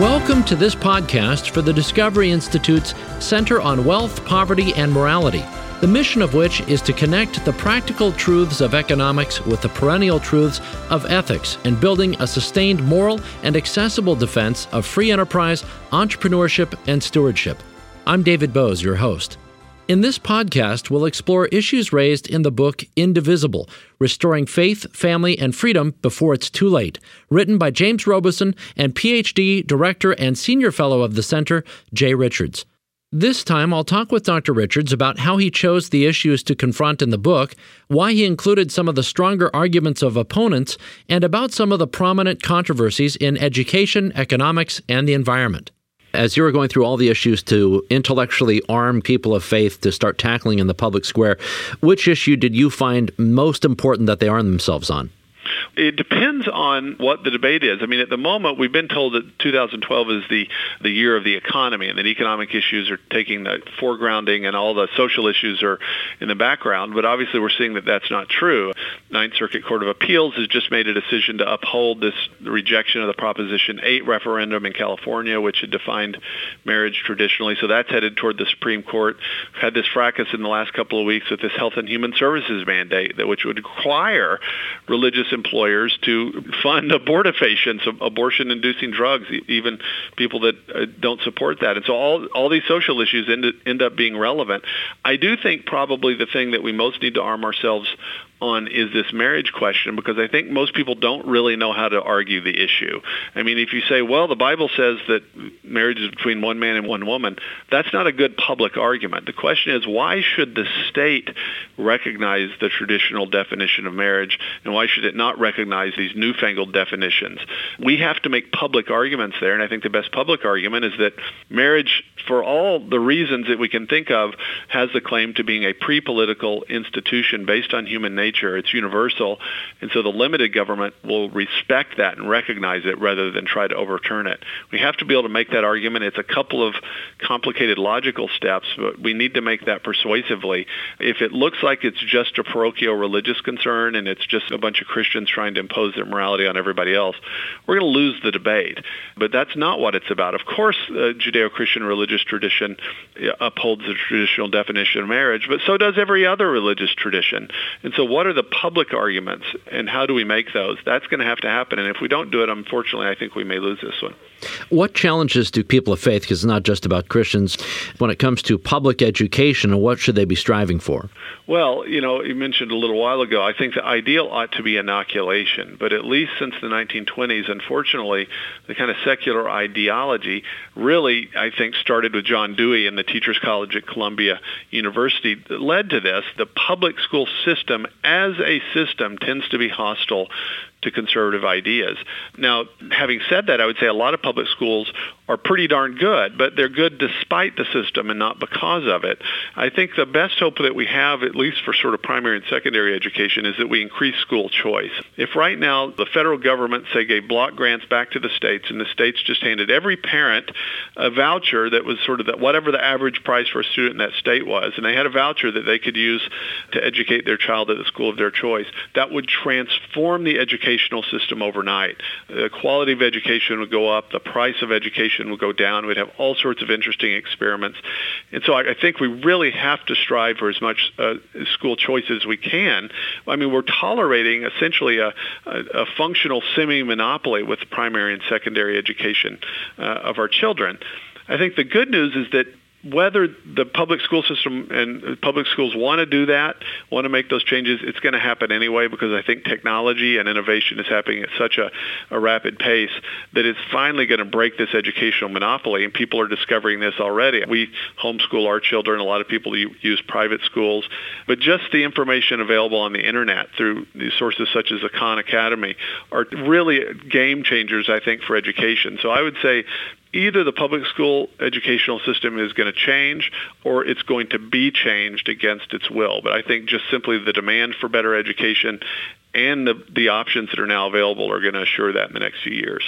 Welcome to this podcast for the Discovery Institute's Center on Wealth, Poverty, and Morality, the mission of which is to connect the practical truths of economics with the perennial truths of ethics and building a sustained moral and accessible defense of free enterprise, entrepreneurship, and stewardship. I'm David Boze, your host. In this podcast, we'll explore issues raised in the book Indivisible Restoring Faith, Family, and Freedom Before It's Too Late, written by James Robison and PhD, Director, and Senior Fellow of the Center, Jay Richards. This time, I'll talk with Dr. Richards about how he chose the issues to confront in the book, why he included some of the stronger arguments of opponents, and about some of the prominent controversies in education, economics, and the environment as you were going through all the issues to intellectually arm people of faith to start tackling in the public square, which issue did you find most important that they arm themselves on? It depends on what the debate is. I mean, at the moment, we've been told that 2012 is the, the year of the economy and that economic issues are taking the foregrounding and all the social issues are in the background. But obviously, we're seeing that that's not true. Ninth Circuit Court of Appeals has just made a decision to uphold this rejection of the Proposition 8 referendum in California, which had defined marriage traditionally. So that's headed toward the Supreme Court. We've had this fracas in the last couple of weeks with this Health and Human Services mandate, that which would require religious employers to fund abortifacients, abortion-inducing drugs, even people that uh, don't support that. And so all all these social issues end, end up being relevant. I do think probably the thing that we most need to arm ourselves on is this marriage question because I think most people don't really know how to argue the issue. I mean, if you say, well, the Bible says that marriage is between one man and one woman, that's not a good public argument. The question is, why should the state recognize the traditional definition of marriage and why should it not recognize these newfangled definitions? We have to make public arguments there, and I think the best public argument is that marriage, for all the reasons that we can think of, has the claim to being a pre-political institution based on human nature nature. It's universal. And so the limited government will respect that and recognize it rather than try to overturn it. We have to be able to make that argument. It's a couple of complicated logical steps, but we need to make that persuasively. If it looks like it's just a parochial religious concern and it's just a bunch of Christians trying to impose their morality on everybody else, we're going to lose the debate. But that's not what it's about. Of course, uh, Judeo-Christian religious tradition uh, upholds the traditional definition of marriage, but so does every other religious tradition. And so what are the public arguments and how do we make those? That's going to have to happen. And if we don't do it, unfortunately, I think we may lose this one. What challenges do people of faith, because it's not just about Christians, when it comes to public education, and what should they be striving for? Well, you know, you mentioned a little while ago, I think the ideal ought to be inoculation. But at least since the 1920s, unfortunately, the kind of secular ideology really, I think, started with John Dewey and the Teachers College at Columbia University that led to this. The public school system as a system tends to be hostile to conservative ideas. Now, having said that, I would say a lot of public schools are pretty darn good, but they're good despite the system and not because of it. I think the best hope that we have, at least for sort of primary and secondary education, is that we increase school choice. If right now the federal government, say, gave block grants back to the states and the states just handed every parent a voucher that was sort of that whatever the average price for a student in that state was, and they had a voucher that they could use to educate their child at the school of their choice, that would transform the educational system overnight. The quality of education would go up, the price of education would go down. We'd have all sorts of interesting experiments. And so I, I think we really have to strive for as much uh, school choice as we can. I mean, we're tolerating essentially a, a, a functional semi-monopoly with primary and secondary education uh, of our children. I think the good news is that whether the public school system and public schools want to do that, want to make those changes, it's going to happen anyway because I think technology and innovation is happening at such a, a rapid pace that it's finally going to break this educational monopoly, and people are discovering this already. We homeschool our children. A lot of people use private schools, but just the information available on the internet through these sources such as the Khan Academy are really game changers, I think, for education. So I would say either the public school educational system is going to change or it's going to be changed against its will. But I think just simply the demand for better education and the, the options that are now available are going to assure that in the next few years.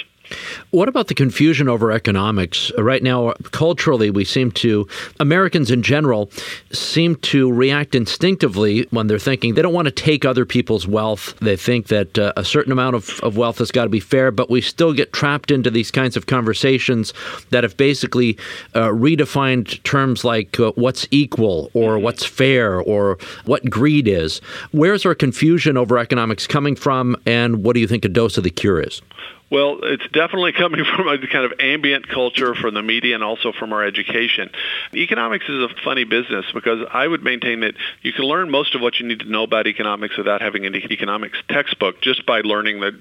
What about the confusion over economics? Right now, culturally, we seem to, Americans in general, seem to react instinctively when they're thinking they don't want to take other people's wealth. They think that uh, a certain amount of, of wealth has got to be fair, but we still get trapped into these kinds of conversations that have basically uh, redefined terms like uh, what's equal or what's fair or what greed is. Where's our confusion over economics coming from, and what do you think a dose of the cure is? Well, it's definitely coming from a kind of ambient culture from the media and also from our education. Economics is a funny business because I would maintain that you can learn most of what you need to know about economics without having an economics textbook just by learning the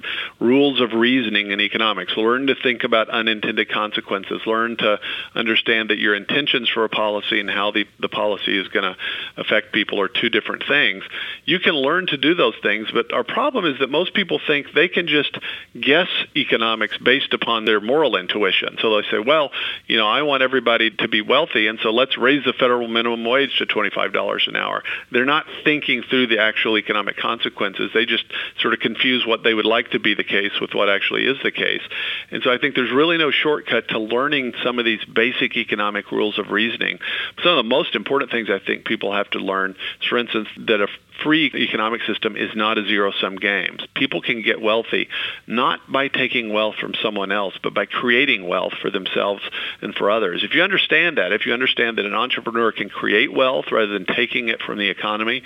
rules of reasoning in economics. Learn to think about unintended consequences. Learn to understand that your intentions for a policy and how the, the policy is going to affect people are two different things. You can learn to do those things, but our problem is that most people think they can just guess economics based upon their moral intuition. So they say, well, you know, I want everybody to be wealthy, and so let's raise the federal minimum wage to $25 an hour. They're not thinking through the actual economic consequences. They just sort of confuse what they would like to be the case with what actually is the case. And so I think there's really no shortcut to learning some of these basic economic rules of reasoning. Some of the most important things I think people have to learn, for instance, that a free economic system is not a zero-sum game. People can get wealthy not by taking wealth from someone else, but by creating wealth for themselves and for others. If you understand that, if you understand that an entrepreneur can create wealth rather than taking it from the economy,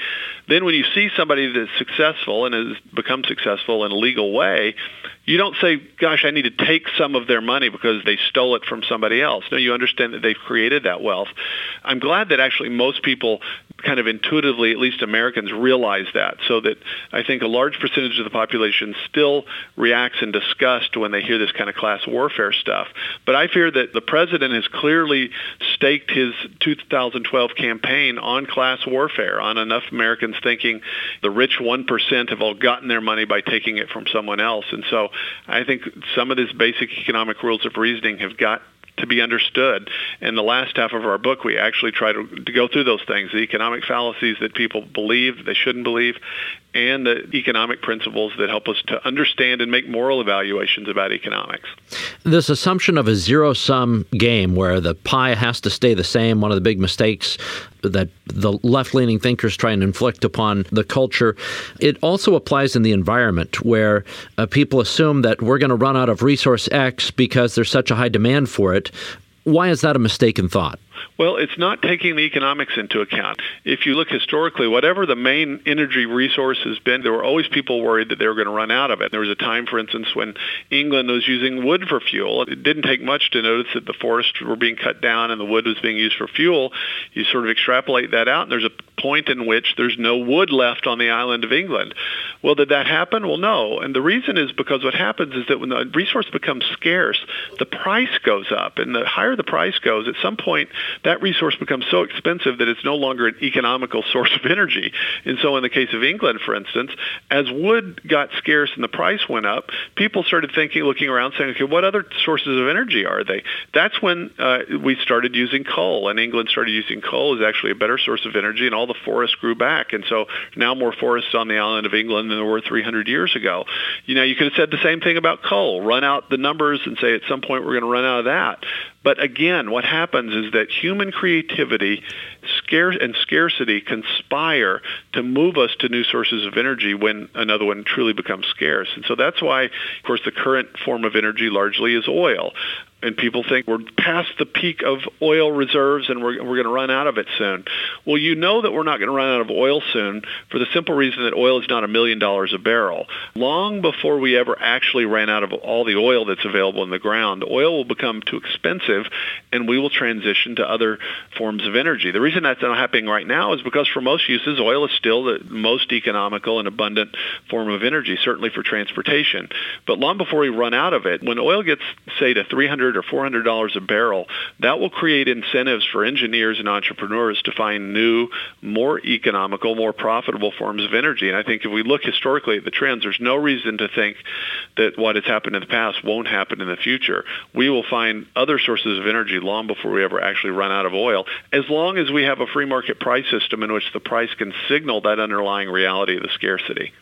then when you see somebody that's successful and has become successful in a legal way, you don't say, gosh, I need to take some of their money because they stole it from somebody else. No, you understand that they've created that wealth. I'm glad that actually most people kind of intuitively, at least Americans, realize that. So that I think a large percentage of the population still reacts in disgust when they hear this kind of class warfare stuff. But I fear that the president has clearly staked his 2012 campaign on class warfare, on enough Americans thinking the rich 1% have all gotten their money by taking it from someone else. And so I think some of these basic economic rules of reasoning have got to be understood. In the last half of our book, we actually try to, to go through those things, the economic fallacies that people believe they shouldn't believe, and the economic principles that help us to understand and make moral evaluations about economics. This assumption of a zero sum game where the pie has to stay the same, one of the big mistakes that the left leaning thinkers try and inflict upon the culture, it also applies in the environment where uh, people assume that we're going to run out of resource X because there's such a high demand for it. Why is that a mistaken thought? Well, it's not taking the economics into account. If you look historically, whatever the main energy resource has been, there were always people worried that they were going to run out of it. There was a time, for instance, when England was using wood for fuel. It didn't take much to notice that the forests were being cut down and the wood was being used for fuel. You sort of extrapolate that out, and there's a point in which there's no wood left on the island of England. Well, did that happen? Well, no. And the reason is because what happens is that when the resource becomes scarce, the price goes up. And the higher the price goes, at some point, that resource becomes so expensive that it's no longer an economical source of energy. And so in the case of England, for instance, as wood got scarce and the price went up, people started thinking, looking around, saying, okay, what other sources of energy are they? That's when uh, we started using coal, and England started using coal as actually a better source of energy, and all the forests grew back. And so now more forests on the island of England than there were 300 years ago. You know, you could have said the same thing about coal. Run out the numbers and say at some point we're going to run out of that. But again, what happens is that human creativity scarce and scarcity conspire to move us to new sources of energy when another one truly becomes scarce. And so that's why, of course, the current form of energy largely is oil and people think we're past the peak of oil reserves and we're, we're going to run out of it soon. Well, you know that we're not going to run out of oil soon for the simple reason that oil is not a million dollars a barrel. Long before we ever actually ran out of all the oil that's available in the ground, oil will become too expensive and we will transition to other forms of energy. The reason that's not happening right now is because for most uses, oil is still the most economical and abundant form of energy, certainly for transportation. But long before we run out of it, when oil gets, say, to 300 300 or 400 dollars a barrel, that will create incentives for engineers and entrepreneurs to find new, more economical, more profitable forms of energy. And I think if we look historically at the trends, there's no reason to think that what has happened in the past won't happen in the future. We will find other sources of energy long before we ever actually run out of oil, as long as we have a free market price system in which the price can signal that underlying reality of the scarcity.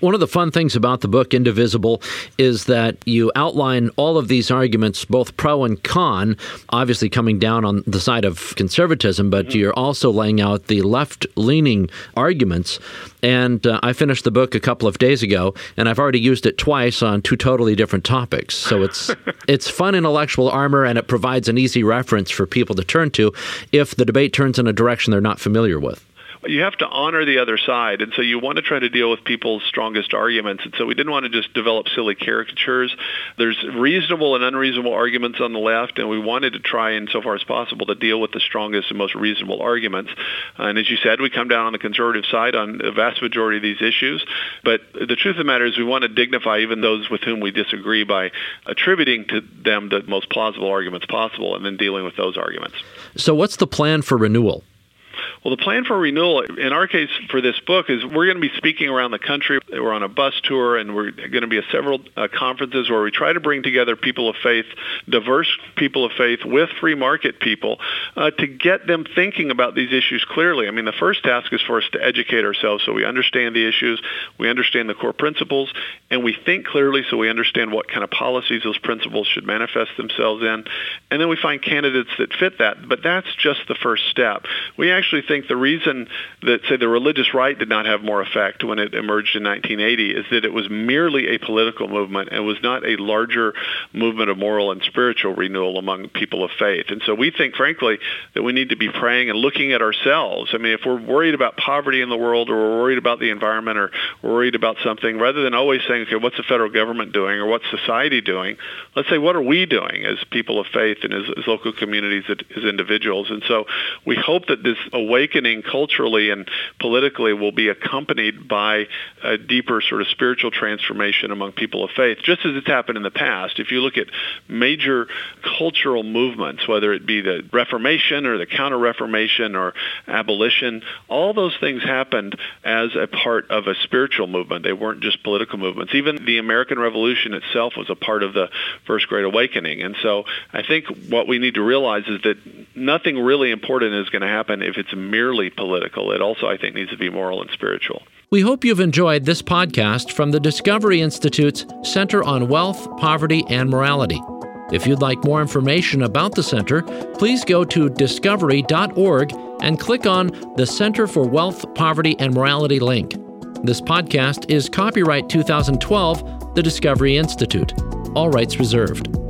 One of the fun things about the book Indivisible is that you outline all of these arguments, both pro and con, obviously coming down on the side of conservatism, but mm-hmm. you're also laying out the left leaning arguments. And uh, I finished the book a couple of days ago, and I've already used it twice on two totally different topics. So it's it's fun intellectual armor, and it provides an easy reference for people to turn to if the debate turns in a direction they're not familiar with you have to honor the other side, and so you want to try to deal with people's strongest arguments. And so we didn't want to just develop silly caricatures. There's reasonable and unreasonable arguments on the left, and we wanted to try, in so far as possible, to deal with the strongest and most reasonable arguments. And as you said, we come down on the conservative side on the vast majority of these issues. But the truth of the matter is, we want to dignify even those with whom we disagree by attributing to them the most plausible arguments possible, and then dealing with those arguments. So, what's the plan for renewal? Well, the plan for renewal, in our case for this book, is we're going to be speaking around the country. We're on a bus tour, and we're going to be at several uh, conferences where we try to bring together people of faith, diverse people of faith, with free market people uh, to get them thinking about these issues clearly. I mean, the first task is for us to educate ourselves so we understand the issues, we understand the core principles, and we think clearly so we understand what kind of policies those principles should manifest themselves in. And then we find candidates that fit that. But that's just the first step. We actually think the reason that, say, the religious right did not have more effect when it emerged in 1980 is that it was merely a political movement and was not a larger movement of moral and spiritual renewal among people of faith. And so we think, frankly, that we need to be praying and looking at ourselves. I mean, if we're worried about poverty in the world or we're worried about the environment or worried about something, rather than always saying, okay, what's the federal government doing or what's society doing, let's say, what are we doing as people of faith and as, as local communities, as individuals? And so we hope that this awakening culturally and politically will be accompanied by a deeper sort of spiritual transformation among people of faith, just as it's happened in the past. If you look at major cultural movements, whether it be the Reformation or the Counter-Reformation or abolition, all those things happened as a part of a spiritual movement. They weren't just political movements. Even the American Revolution itself was a part of the First Great Awakening. And so I think what we need to realize is that nothing really important is going to happen if it's merely political. It also, I think, needs to be moral and spiritual. We hope you've enjoyed this podcast from the Discovery Institute's Center on Wealth, Poverty, and Morality. If you'd like more information about the center, please go to discovery.org and click on the Center for Wealth, Poverty, and Morality link. This podcast is copyright 2012, the Discovery Institute. All rights reserved.